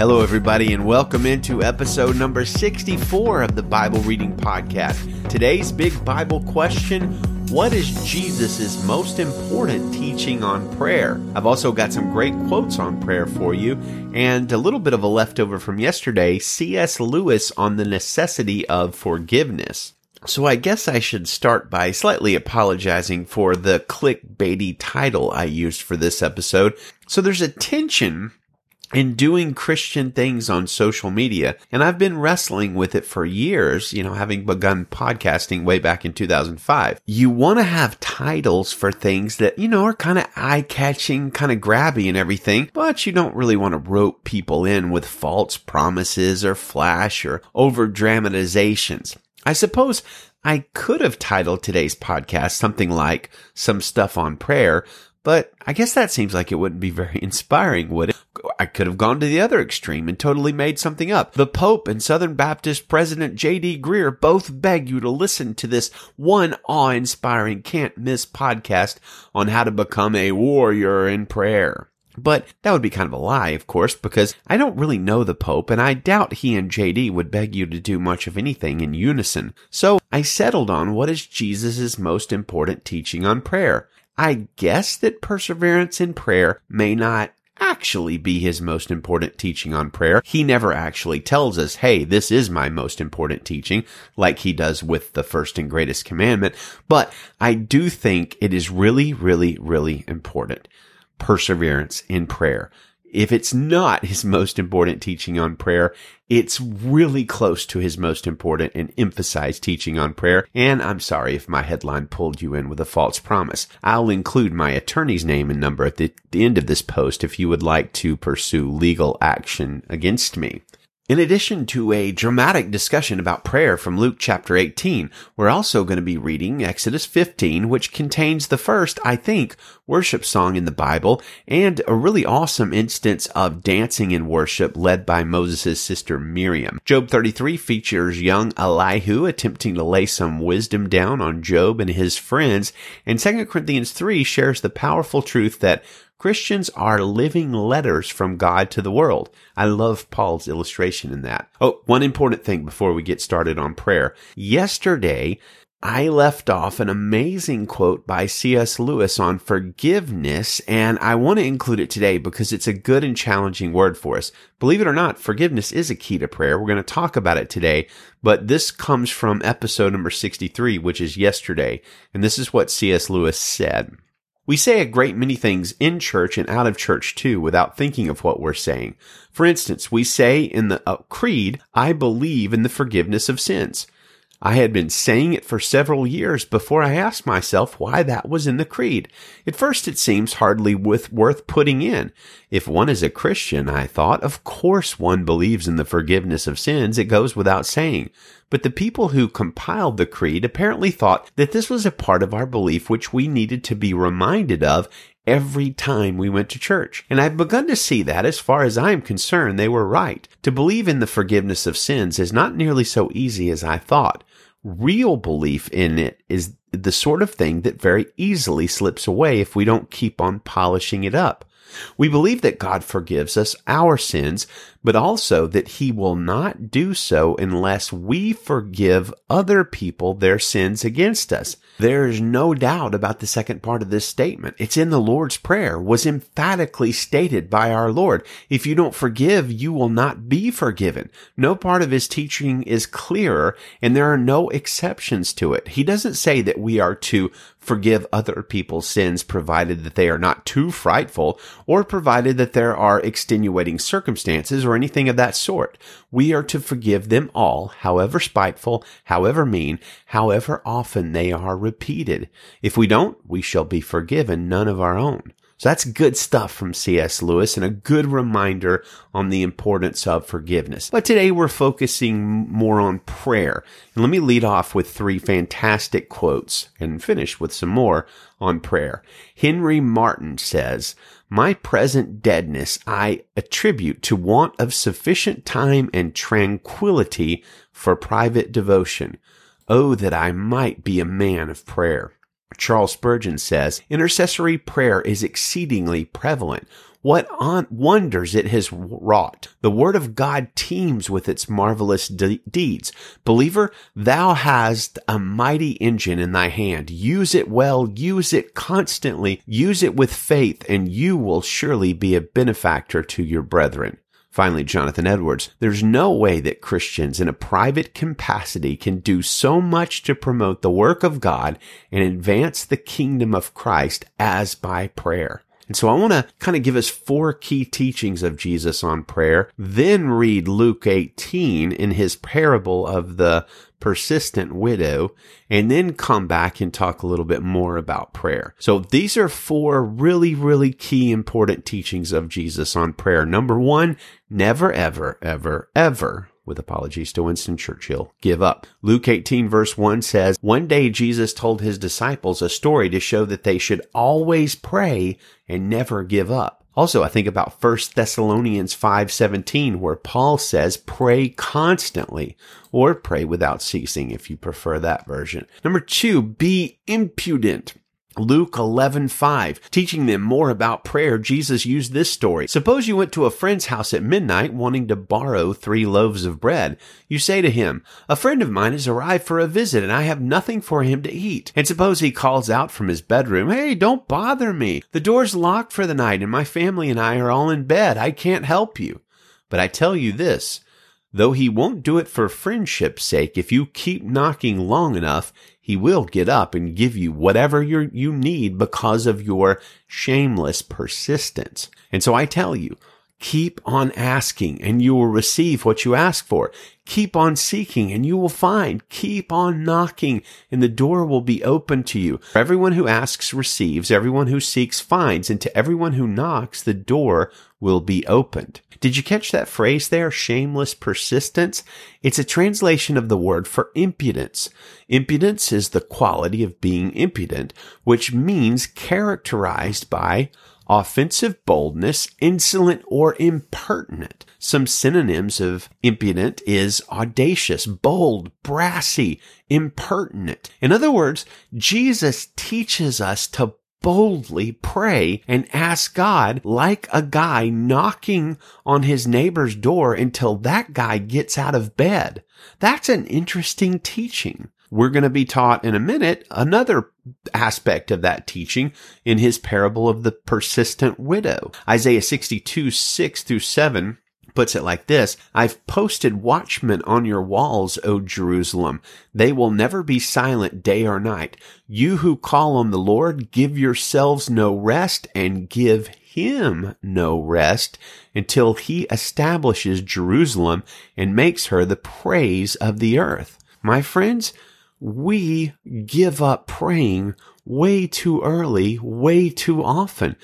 Hello, everybody, and welcome into episode number 64 of the Bible Reading Podcast. Today's big Bible question What is Jesus' most important teaching on prayer? I've also got some great quotes on prayer for you, and a little bit of a leftover from yesterday C.S. Lewis on the necessity of forgiveness. So I guess I should start by slightly apologizing for the clickbaity title I used for this episode. So there's a tension in doing Christian things on social media. And I've been wrestling with it for years, you know, having begun podcasting way back in 2005. You want to have titles for things that, you know, are kind of eye catching, kind of grabby and everything, but you don't really want to rope people in with false promises or flash or over dramatizations. I suppose I could have titled today's podcast something like some stuff on prayer, but I guess that seems like it wouldn't be very inspiring, would it? I could have gone to the other extreme and totally made something up. The Pope and Southern Baptist President J.D. Greear both beg you to listen to this one awe-inspiring can't miss podcast on how to become a warrior in prayer. But that would be kind of a lie, of course, because I don't really know the Pope and I doubt he and JD would beg you to do much of anything in unison. So I settled on what is Jesus' most important teaching on prayer. I guess that perseverance in prayer may not actually be his most important teaching on prayer. He never actually tells us, hey, this is my most important teaching, like he does with the first and greatest commandment. But I do think it is really, really, really important perseverance in prayer. If it's not his most important teaching on prayer, it's really close to his most important and emphasized teaching on prayer. And I'm sorry if my headline pulled you in with a false promise. I'll include my attorney's name and number at the, the end of this post if you would like to pursue legal action against me. In addition to a dramatic discussion about prayer from Luke chapter 18, we're also going to be reading Exodus 15, which contains the first, I think, worship song in the Bible and a really awesome instance of dancing in worship led by Moses' sister Miriam. Job 33 features young Elihu attempting to lay some wisdom down on Job and his friends, and 2 Corinthians 3 shares the powerful truth that Christians are living letters from God to the world. I love Paul's illustration in that. Oh, one important thing before we get started on prayer. Yesterday, I left off an amazing quote by C.S. Lewis on forgiveness, and I want to include it today because it's a good and challenging word for us. Believe it or not, forgiveness is a key to prayer. We're going to talk about it today, but this comes from episode number 63, which is yesterday, and this is what C.S. Lewis said. We say a great many things in church and out of church too without thinking of what we're saying. For instance, we say in the uh, creed, I believe in the forgiveness of sins. I had been saying it for several years before I asked myself why that was in the creed. At first it seems hardly worth putting in. If one is a Christian, I thought, of course one believes in the forgiveness of sins. It goes without saying. But the people who compiled the creed apparently thought that this was a part of our belief which we needed to be reminded of every time we went to church. And I've begun to see that, as far as I am concerned, they were right. To believe in the forgiveness of sins is not nearly so easy as I thought. Real belief in it is the sort of thing that very easily slips away if we don't keep on polishing it up. We believe that God forgives us our sins, but also that he will not do so unless we forgive other people their sins against us. There is no doubt about the second part of this statement. It's in the Lord's Prayer, was emphatically stated by our Lord. If you don't forgive, you will not be forgiven. No part of his teaching is clearer, and there are no exceptions to it. He doesn't say that we are to forgive other people's sins provided that they are not too frightful or provided that there are extenuating circumstances or anything of that sort. We are to forgive them all, however spiteful, however mean, however often they are repeated. If we don't, we shall be forgiven none of our own. So that's good stuff from C.S. Lewis and a good reminder on the importance of forgiveness. But today we're focusing more on prayer. And let me lead off with three fantastic quotes and finish with some more on prayer. Henry Martyn says, my present deadness I attribute to want of sufficient time and tranquility for private devotion. Oh, that I might be a man of prayer. Charles Spurgeon says, intercessory prayer is exceedingly prevalent. What on wonders it has wrought. The word of God teems with its marvelous de- deeds. Believer, thou hast a mighty engine in thy hand. Use it well, use it constantly, use it with faith, and you will surely be a benefactor to your brethren. Finally, Jonathan Edwards, there's no way that Christians in a private capacity can do so much to promote the work of God and advance the kingdom of Christ as by prayer. And so I want to kind of give us four key teachings of Jesus on prayer, then read Luke 18 in his parable of the persistent widow, and then come back and talk a little bit more about prayer. So these are four really, really key important teachings of Jesus on prayer. Number one, never, ever, ever, ever with apologies to Winston Churchill, give up. Luke 18 verse 1 says, One day Jesus told his disciples a story to show that they should always pray and never give up. Also, I think about 1 Thessalonians 5:17 where Paul says pray constantly or pray without ceasing if you prefer that version. Number 2, be impudent. Luke 11:5 teaching them more about prayer Jesus used this story. Suppose you went to a friend's house at midnight wanting to borrow 3 loaves of bread. You say to him a friend of mine has arrived for a visit and I have nothing for him to eat. And suppose he calls out from his bedroom hey don't bother me. The door's locked for the night and my family and I are all in bed. I can't help you. But I tell you this Though he won't do it for friendship's sake, if you keep knocking long enough, he will get up and give you whatever you need because of your shameless persistence. And so I tell you, keep on asking and you will receive what you ask for. Keep on seeking and you will find. Keep on knocking and the door will be open to you. Everyone who asks receives. Everyone who seeks finds. And to everyone who knocks, the door will be opened. Did you catch that phrase there? Shameless persistence. It's a translation of the word for impudence. Impudence is the quality of being impudent, which means characterized by offensive boldness, insolent, or impertinent. Some synonyms of impudent is audacious, bold, brassy, impertinent. In other words, Jesus teaches us to boldly pray and ask God like a guy knocking on his neighbor's door until that guy gets out of bed. That's an interesting teaching. We're going to be taught in a minute another aspect of that teaching in his parable of the persistent widow. Isaiah 62, 6 through 7 puts it like this I've posted watchmen on your walls, O Jerusalem. They will never be silent day or night. You who call on the Lord, give yourselves no rest and give him no rest until he establishes Jerusalem and makes her the praise of the earth. My friends, we give up praying way too early, way too often.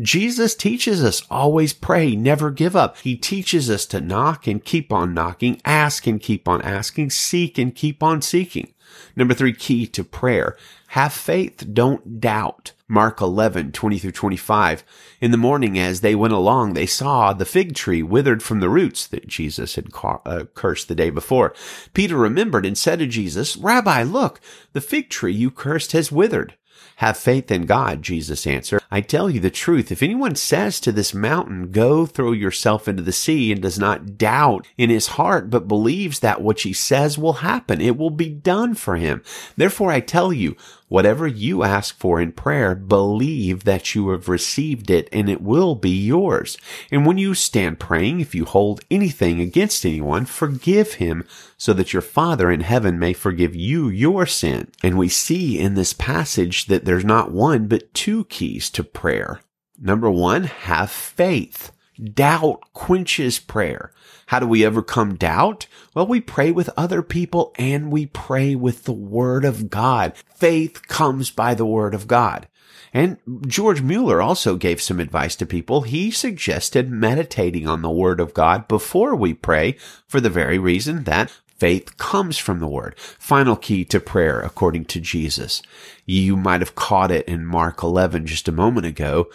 Jesus teaches us always pray, never give up. He teaches us to knock and keep on knocking, ask and keep on asking, seek and keep on seeking. Number three, key to prayer. Have faith, don't doubt. Mark 11, 20 through 25. In the morning, as they went along, they saw the fig tree withered from the roots that Jesus had uh, cursed the day before. Peter remembered and said to Jesus, Rabbi, look, the fig tree you cursed has withered. Have faith in God, Jesus answered. I tell you the truth. If anyone says to this mountain, go throw yourself into the sea and does not doubt in his heart, but believes that what he says will happen, it will be done for him. Therefore I tell you, Whatever you ask for in prayer, believe that you have received it and it will be yours. And when you stand praying, if you hold anything against anyone, forgive him so that your Father in heaven may forgive you your sin. And we see in this passage that there's not one, but two keys to prayer. Number one, have faith. Doubt quenches prayer. How do we overcome doubt? Well, we pray with other people and we pray with the Word of God. Faith comes by the Word of God. And George Mueller also gave some advice to people. He suggested meditating on the Word of God before we pray for the very reason that faith comes from the Word. Final key to prayer, according to Jesus. You might have caught it in Mark 11 just a moment ago.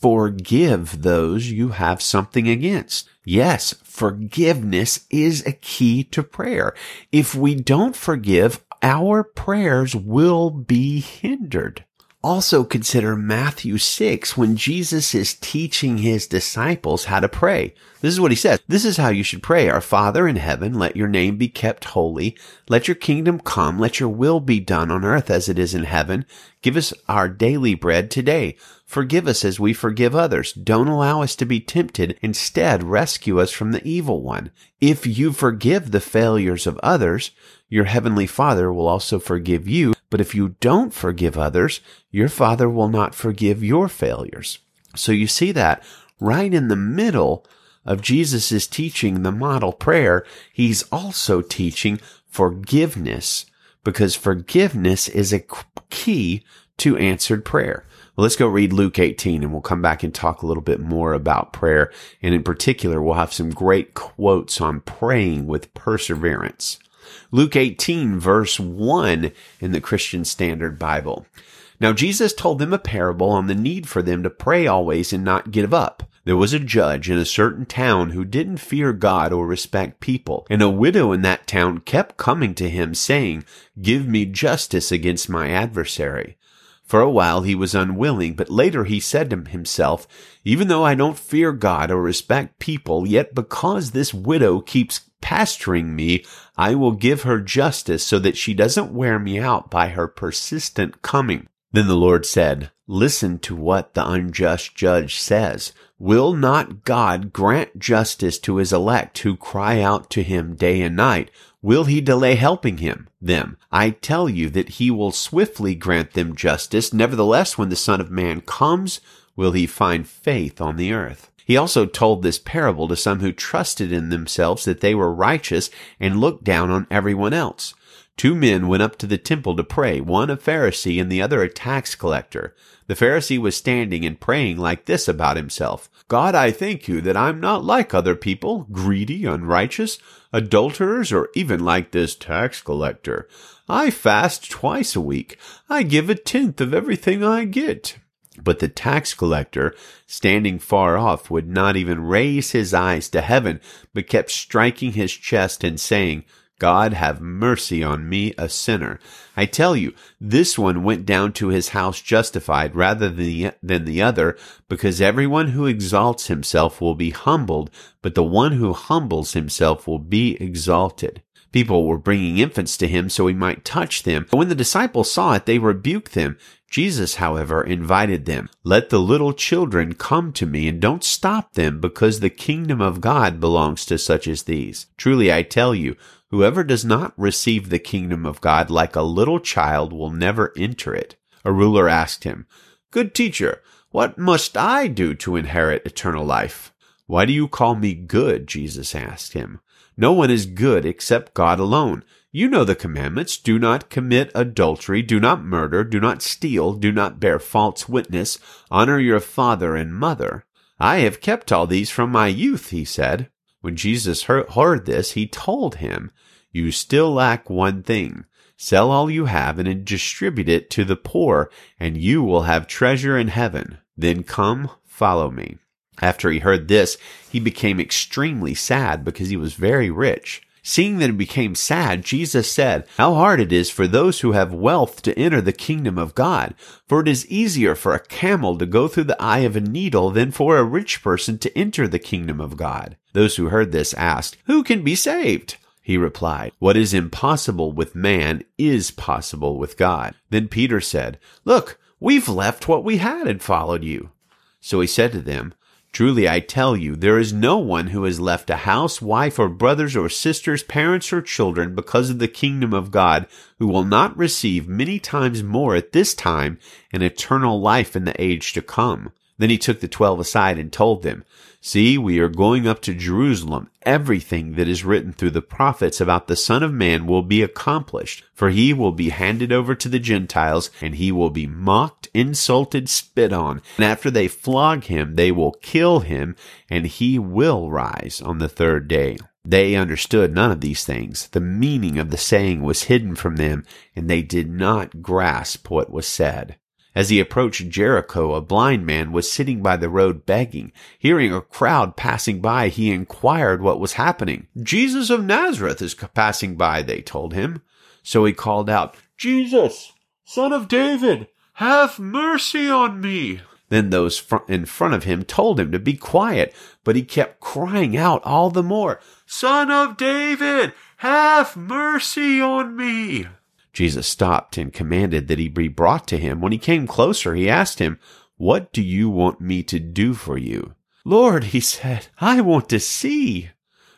Forgive those you have something against. Yes, forgiveness is a key to prayer. If we don't forgive, our prayers will be hindered. Also consider Matthew 6 when Jesus is teaching his disciples how to pray. This is what he says. This is how you should pray. Our Father in heaven, let your name be kept holy. Let your kingdom come. Let your will be done on earth as it is in heaven. Give us our daily bread today. Forgive us as we forgive others. Don't allow us to be tempted. Instead, rescue us from the evil one. If you forgive the failures of others, your heavenly Father will also forgive you. But if you don't forgive others, your Father will not forgive your failures. So you see that right in the middle of Jesus' teaching the model prayer, he's also teaching forgiveness because forgiveness is a key to answered prayer. Let's go read Luke 18 and we'll come back and talk a little bit more about prayer. And in particular, we'll have some great quotes on praying with perseverance. Luke 18 verse 1 in the Christian Standard Bible. Now Jesus told them a parable on the need for them to pray always and not give up. There was a judge in a certain town who didn't fear God or respect people, and a widow in that town kept coming to him saying, Give me justice against my adversary. For a while he was unwilling, but later he said to himself, Even though I don't fear God or respect people, yet because this widow keeps pasturing me, I will give her justice so that she doesn't wear me out by her persistent coming. Then the Lord said, Listen to what the unjust judge says. Will not God grant justice to his elect who cry out to him day and night? Will he delay helping him, them? I tell you that he will swiftly grant them justice. Nevertheless, when the Son of Man comes, will he find faith on the earth? He also told this parable to some who trusted in themselves that they were righteous and looked down on everyone else. Two men went up to the temple to pray, one a Pharisee and the other a tax collector. The Pharisee was standing and praying like this about himself. God, I thank you that I'm not like other people, greedy, unrighteous, adulterers, or even like this tax collector. I fast twice a week. I give a tenth of everything I get. But the tax collector, standing far off, would not even raise his eyes to heaven, but kept striking his chest and saying, God have mercy on me, a sinner. I tell you, this one went down to his house justified rather than the, than the other, because everyone who exalts himself will be humbled, but the one who humbles himself will be exalted. People were bringing infants to him so he might touch them. But when the disciples saw it, they rebuked them. Jesus, however, invited them, Let the little children come to me and don't stop them because the kingdom of God belongs to such as these. Truly I tell you, whoever does not receive the kingdom of God like a little child will never enter it. A ruler asked him, Good teacher, what must I do to inherit eternal life? Why do you call me good? Jesus asked him. No one is good except God alone. You know the commandments. Do not commit adultery. Do not murder. Do not steal. Do not bear false witness. Honor your father and mother. I have kept all these from my youth, he said. When Jesus heard this, he told him, You still lack one thing. Sell all you have and distribute it to the poor, and you will have treasure in heaven. Then come, follow me. After he heard this, he became extremely sad because he was very rich. Seeing that he became sad, Jesus said, How hard it is for those who have wealth to enter the kingdom of God. For it is easier for a camel to go through the eye of a needle than for a rich person to enter the kingdom of God. Those who heard this asked, Who can be saved? He replied, What is impossible with man is possible with God. Then Peter said, Look, we've left what we had and followed you. So he said to them, Truly I tell you, there is no one who has left a house, wife, or brothers, or sisters, parents, or children because of the kingdom of God who will not receive many times more at this time an eternal life in the age to come. Then he took the twelve aside and told them, See, we are going up to Jerusalem. Everything that is written through the prophets about the Son of Man will be accomplished, for he will be handed over to the Gentiles, and he will be mocked, insulted, spit on. And after they flog him, they will kill him, and he will rise on the third day. They understood none of these things. The meaning of the saying was hidden from them, and they did not grasp what was said. As he approached Jericho, a blind man was sitting by the road begging. Hearing a crowd passing by, he inquired what was happening. Jesus of Nazareth is passing by, they told him. So he called out, Jesus, son of David, Have mercy on me. Then those in front of him told him to be quiet, but he kept crying out all the more, Son of David, have mercy on me. Jesus stopped and commanded that he be brought to him. When he came closer, he asked him, What do you want me to do for you? Lord, he said, I want to see.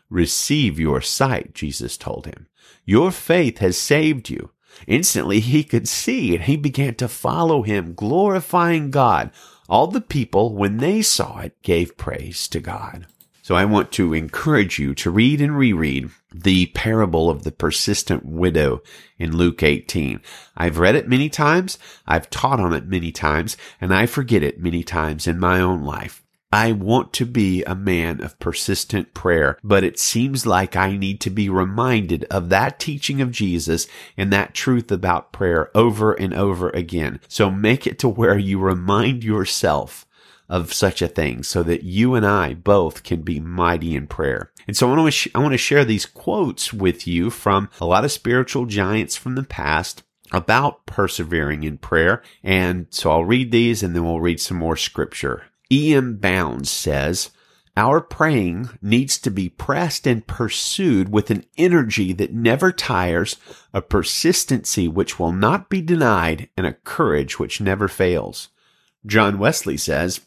Receive your sight, Jesus told him. Your faith has saved you. Instantly he could see and he began to follow him, glorifying God. All the people, when they saw it, gave praise to God. So I want to encourage you to read and reread the parable of the persistent widow in Luke 18. I've read it many times, I've taught on it many times, and I forget it many times in my own life. I want to be a man of persistent prayer, but it seems like I need to be reminded of that teaching of Jesus and that truth about prayer over and over again. So make it to where you remind yourself of such a thing so that you and I both can be mighty in prayer. And so I want to, sh- I want to share these quotes with you from a lot of spiritual giants from the past about persevering in prayer. And so I'll read these and then we'll read some more scripture. E.M. Bounds says, our praying needs to be pressed and pursued with an energy that never tires, a persistency which will not be denied, and a courage which never fails. John Wesley says,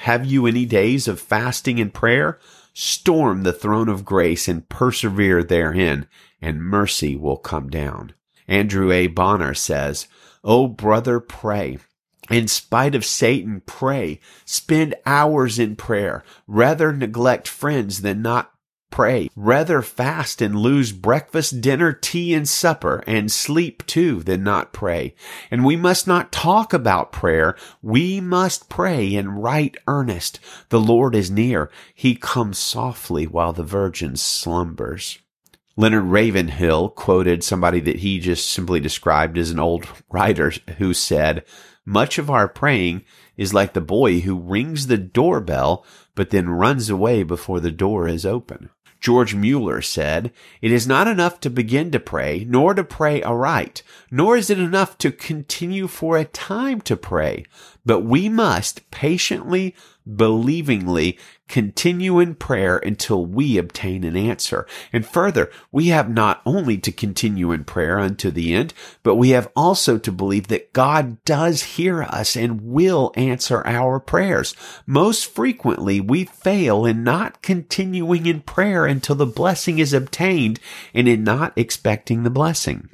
Have you any days of fasting and prayer? Storm the throne of grace and persevere therein, and mercy will come down. Andrew A. Bonar says, O brother, pray. In spite of Satan, pray. Spend hours in prayer. Rather neglect friends than not pray. Rather fast and lose breakfast, dinner, tea, and supper, and sleep too, than not pray. And we must not talk about prayer. We must pray in right earnest. The Lord is near. He comes softly while the virgin slumbers. Leonard Ravenhill quoted somebody that he just simply described as an old writer who said, much of our praying is like the boy who rings the doorbell but then runs away before the door is open. George Mueller said, It is not enough to begin to pray, nor to pray aright, nor is it enough to continue for a time to pray, but we must patiently, believingly continue in prayer until we obtain an answer. And further, we have not only to continue in prayer unto the end, but we have also to believe that God does hear us and will answer our prayers. Most frequently, we fail in not continuing in prayer until the blessing is obtained and in not expecting the blessing.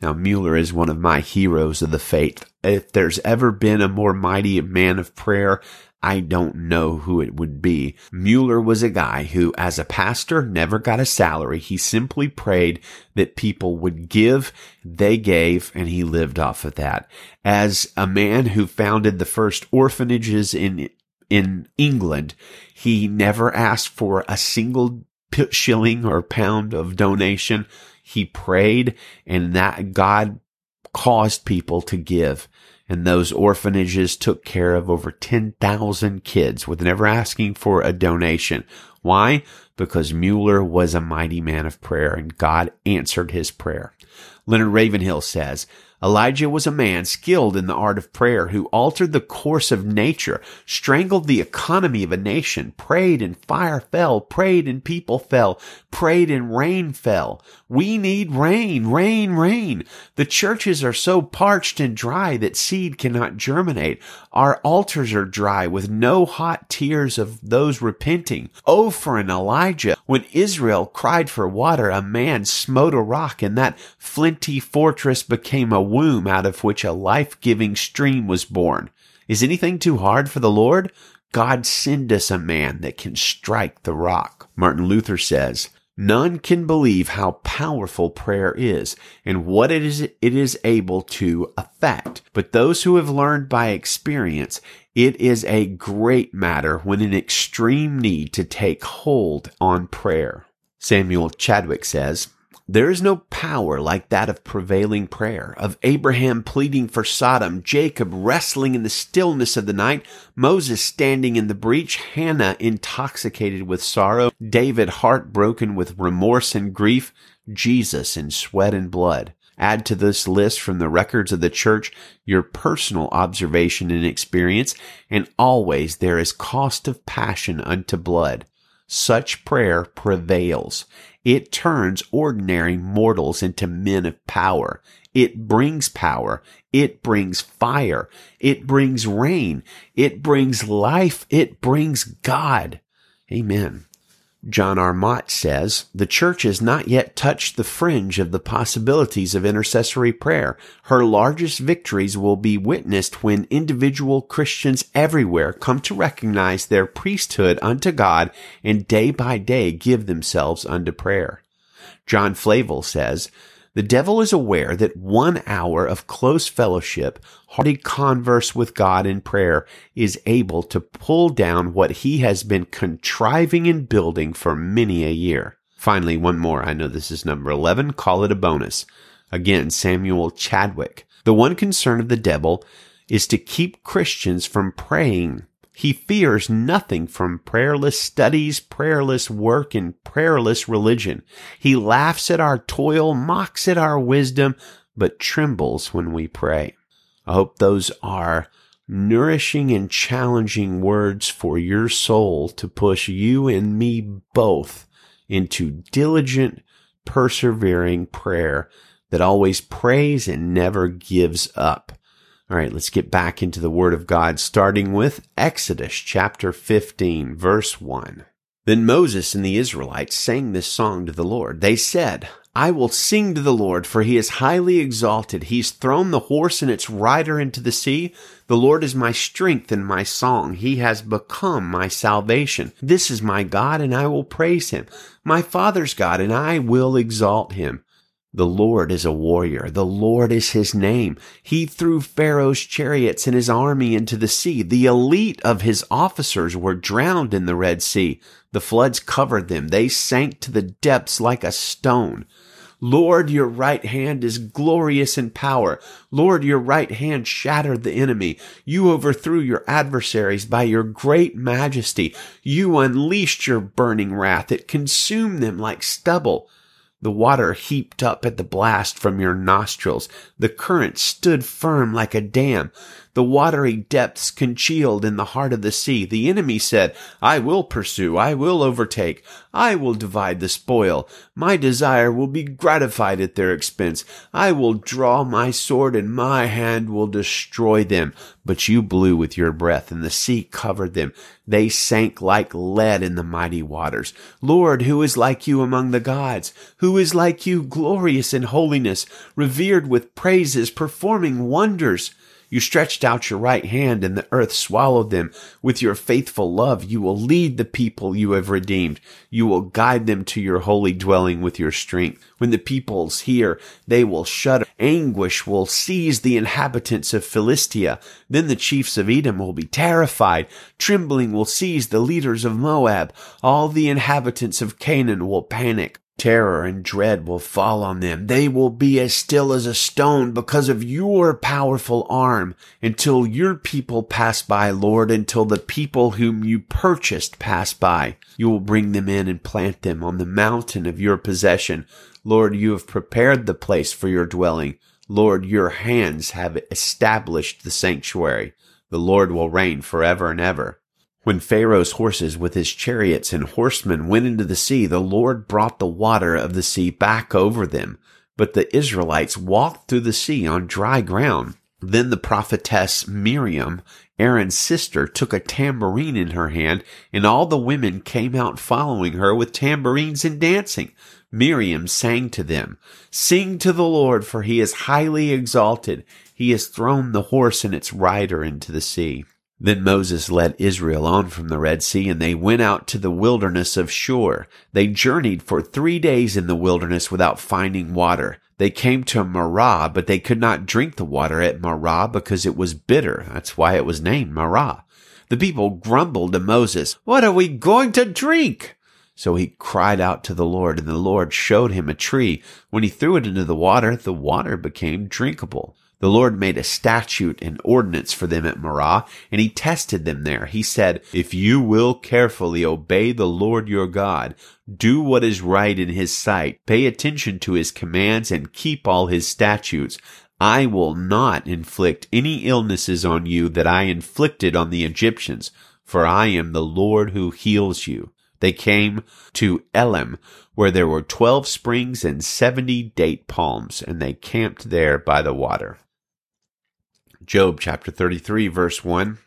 Now, Mueller is one of my heroes of the faith. If there's ever been a more mighty man of prayer, I don't know who it would be. Mueller was a guy who, as a pastor, never got a salary. He simply prayed that people would give, they gave, and he lived off of that. As a man who founded the first orphanages in in England, he never asked for a single shilling or pound of donation. He prayed and that God caused people to give and those orphanages took care of over 10,000 kids with never asking for a donation. Why? Because Mueller was a mighty man of prayer and God answered his prayer. Leonard Ravenhill says, Elijah was a man skilled in the art of prayer who altered the course of nature, strangled the economy of a nation, prayed and fire fell, prayed and people fell, prayed and rain fell. We need rain, rain, rain. The churches are so parched and dry that seed cannot germinate. Our altars are dry with no hot tears of those repenting. Oh, for an Elijah. When Israel cried for water, a man smote a rock and that flinty fortress became a womb out of which a life-giving stream was born. Is anything too hard for the Lord? God send us a man that can strike the rock. Martin Luther says, None can believe how powerful prayer is and what it is it is able to affect. But those who have learned by experience, it is a great matter when in extreme need to take hold on prayer. Samuel Chadwick says, there is no power like that of prevailing prayer, of Abraham pleading for Sodom, Jacob wrestling in the stillness of the night, Moses standing in the breach, Hannah intoxicated with sorrow, David heartbroken with remorse and grief, Jesus in sweat and blood. Add to this list from the records of the church your personal observation and experience, and always there is cost of passion unto blood. Such prayer prevails. It turns ordinary mortals into men of power. It brings power. It brings fire. It brings rain. It brings life. It brings God. Amen. John R. Mott says, the church has not yet touched the fringe of the possibilities of intercessory prayer. Her largest victories will be witnessed when individual Christians everywhere come to recognize their priesthood unto God and day by day give themselves unto prayer. John Flavel says, the devil is aware that one hour of close fellowship, hearty converse with God in prayer is able to pull down what he has been contriving and building for many a year. Finally, one more. I know this is number 11. Call it a bonus. Again, Samuel Chadwick. The one concern of the devil is to keep Christians from praying he fears nothing from prayerless studies, prayerless work, and prayerless religion. He laughs at our toil, mocks at our wisdom, but trembles when we pray. I hope those are nourishing and challenging words for your soul to push you and me both into diligent, persevering prayer that always prays and never gives up. All right, let's get back into the Word of God, starting with Exodus chapter 15, verse 1. Then Moses and the Israelites sang this song to the Lord. They said, I will sing to the Lord, for he is highly exalted. He's thrown the horse and its rider into the sea. The Lord is my strength and my song. He has become my salvation. This is my God, and I will praise him. My father's God, and I will exalt him. The Lord is a warrior. The Lord is his name. He threw Pharaoh's chariots and his army into the sea. The elite of his officers were drowned in the Red Sea. The floods covered them. They sank to the depths like a stone. Lord, your right hand is glorious in power. Lord, your right hand shattered the enemy. You overthrew your adversaries by your great majesty. You unleashed your burning wrath. It consumed them like stubble. The water heaped up at the blast from your nostrils. The current stood firm like a dam. The watery depths congealed in the heart of the sea. The enemy said, I will pursue, I will overtake, I will divide the spoil. My desire will be gratified at their expense. I will draw my sword and my hand will destroy them. But you blew with your breath and the sea covered them. They sank like lead in the mighty waters. Lord, who is like you among the gods? Who is like you, glorious in holiness, revered with praises, performing wonders? You stretched out your right hand and the earth swallowed them. With your faithful love, you will lead the people you have redeemed. You will guide them to your holy dwelling with your strength. When the peoples hear, they will shudder. Anguish will seize the inhabitants of Philistia. Then the chiefs of Edom will be terrified. Trembling will seize the leaders of Moab. All the inhabitants of Canaan will panic. Terror and dread will fall on them. They will be as still as a stone because of your powerful arm until your people pass by, Lord, until the people whom you purchased pass by. You will bring them in and plant them on the mountain of your possession. Lord, you have prepared the place for your dwelling. Lord, your hands have established the sanctuary. The Lord will reign forever and ever. When Pharaoh's horses with his chariots and horsemen went into the sea, the Lord brought the water of the sea back over them. But the Israelites walked through the sea on dry ground. Then the prophetess Miriam, Aaron's sister, took a tambourine in her hand, and all the women came out following her with tambourines and dancing. Miriam sang to them, Sing to the Lord, for he is highly exalted. He has thrown the horse and its rider into the sea. Then Moses led Israel on from the Red Sea, and they went out to the wilderness of Shur. They journeyed for three days in the wilderness without finding water. They came to Marah, but they could not drink the water at Marah because it was bitter. That's why it was named Marah. The people grumbled to Moses, What are we going to drink? So he cried out to the Lord, and the Lord showed him a tree. When he threw it into the water, the water became drinkable. The Lord made a statute and ordinance for them at Marah, and he tested them there. He said, If you will carefully obey the Lord your God, do what is right in his sight, pay attention to his commands, and keep all his statutes, I will not inflict any illnesses on you that I inflicted on the Egyptians, for I am the Lord who heals you. They came to Elim, where there were twelve springs and seventy date palms, and they camped there by the water. Job chapter 33 verse 1.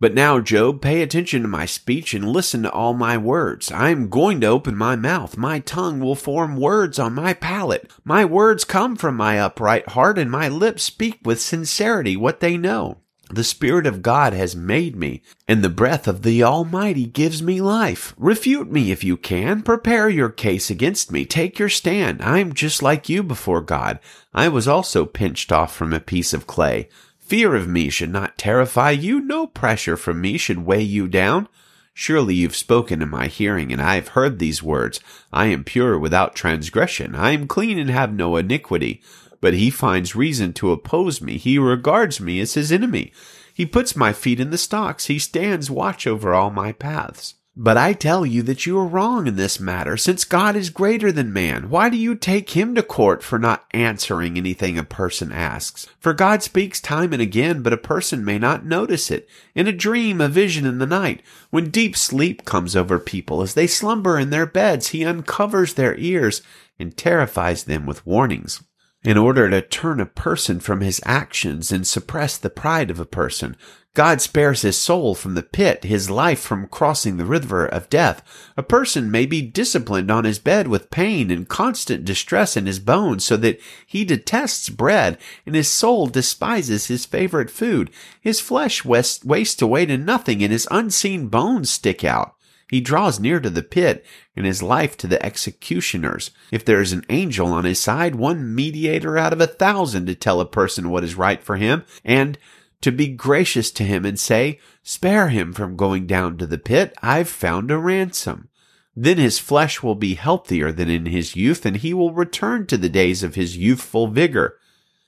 But now, Job, pay attention to my speech and listen to all my words. I am going to open my mouth. My tongue will form words on my palate. My words come from my upright heart, and my lips speak with sincerity what they know. The Spirit of God has made me, and the breath of the Almighty gives me life. Refute me if you can. Prepare your case against me. Take your stand. I am just like you before God. I was also pinched off from a piece of clay. Fear of me should not terrify you. No pressure from me should weigh you down. Surely you've spoken in my hearing, and I have heard these words. I am pure without transgression. I am clean and have no iniquity. But he finds reason to oppose me. He regards me as his enemy. He puts my feet in the stocks. He stands watch over all my paths. But I tell you that you are wrong in this matter, since God is greater than man. Why do you take him to court for not answering anything a person asks? For God speaks time and again, but a person may not notice it. In a dream, a vision in the night, when deep sleep comes over people as they slumber in their beds, he uncovers their ears and terrifies them with warnings in order to turn a person from his actions and suppress the pride of a person. God spares his soul from the pit, his life from crossing the river of death. A person may be disciplined on his bed with pain and constant distress in his bones so that he detests bread and his soul despises his favorite food. His flesh wastes away to nothing and his unseen bones stick out. He draws near to the pit and his life to the executioners. If there is an angel on his side, one mediator out of a thousand to tell a person what is right for him, and to be gracious to him and say, Spare him from going down to the pit. I've found a ransom. Then his flesh will be healthier than in his youth, and he will return to the days of his youthful vigor.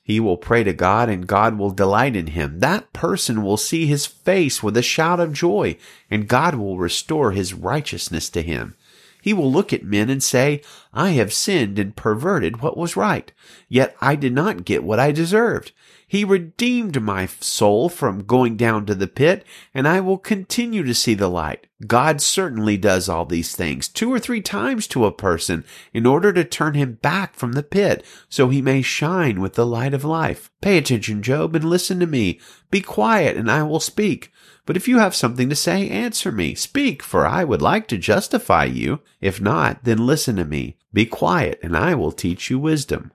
He will pray to God, and God will delight in him. That person will see his face with a shout of joy, and God will restore his righteousness to him. He will look at men and say, I have sinned and perverted what was right, yet I did not get what I deserved. He redeemed my soul from going down to the pit, and I will continue to see the light. God certainly does all these things two or three times to a person in order to turn him back from the pit so he may shine with the light of life. Pay attention, Job, and listen to me. Be quiet and I will speak. But if you have something to say, answer me. Speak, for I would like to justify you. If not, then listen to me. Be quiet and I will teach you wisdom.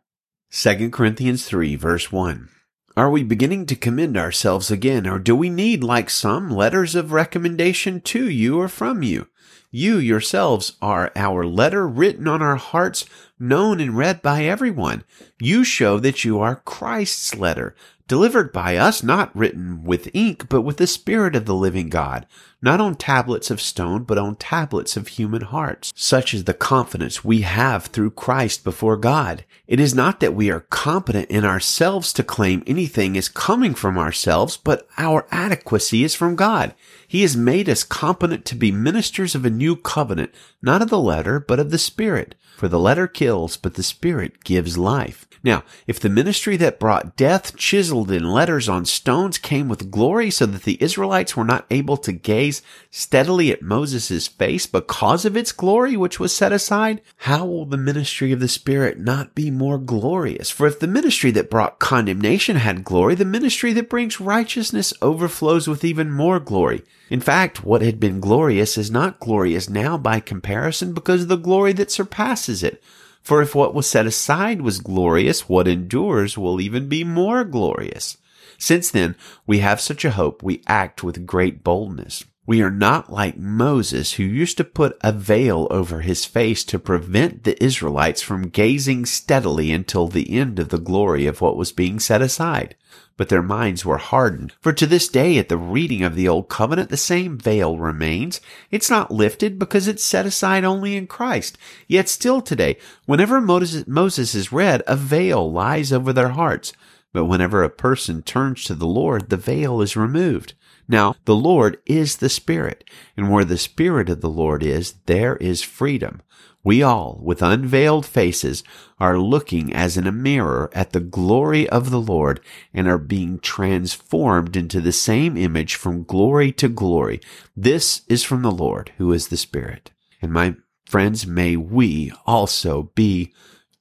2 Corinthians 3 verse 1. Are we beginning to commend ourselves again, or do we need, like some, letters of recommendation to you or from you? You yourselves are our letter written on our hearts, known and read by everyone. You show that you are Christ's letter, delivered by us, not written with ink, but with the Spirit of the living God, not on tablets of stone, but on tablets of human hearts. Such is the confidence we have through Christ before God. It is not that we are competent in ourselves to claim anything is coming from ourselves, but our adequacy is from God. He has made us competent to be ministers of a new covenant, not of the letter, but of the Spirit. For the letter kills, but the Spirit gives life. Now, if the ministry that brought death chiseled in letters on stones came with glory so that the Israelites were not able to gaze steadily at Moses' face because of its glory which was set aside, how will the ministry of the Spirit not be more glorious? For if the ministry that brought condemnation had glory, the ministry that brings righteousness overflows with even more glory. In fact, what had been glorious is not glorious now by comparison because of the glory that surpasses it. For if what was set aside was glorious, what endures will even be more glorious. Since then, we have such a hope, we act with great boldness. We are not like Moses, who used to put a veil over his face to prevent the Israelites from gazing steadily until the end of the glory of what was being set aside but their minds were hardened. For to this day, at the reading of the Old Covenant, the same veil remains. It's not lifted because it's set aside only in Christ. Yet still today, whenever Moses, is read, a veil lies over their hearts. But whenever a person turns to the Lord, the veil is removed. Now, the Lord is the Spirit, and where the Spirit of the Lord is, there is freedom. We all, with unveiled faces, are looking as in a mirror at the glory of the Lord and are being transformed into the same image from glory to glory. This is from the Lord, who is the Spirit. And my friends, may we also be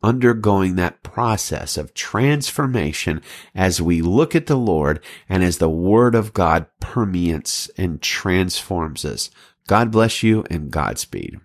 undergoing that process of transformation as we look at the Lord and as the Word of God permeates and transforms us. God bless you and Godspeed.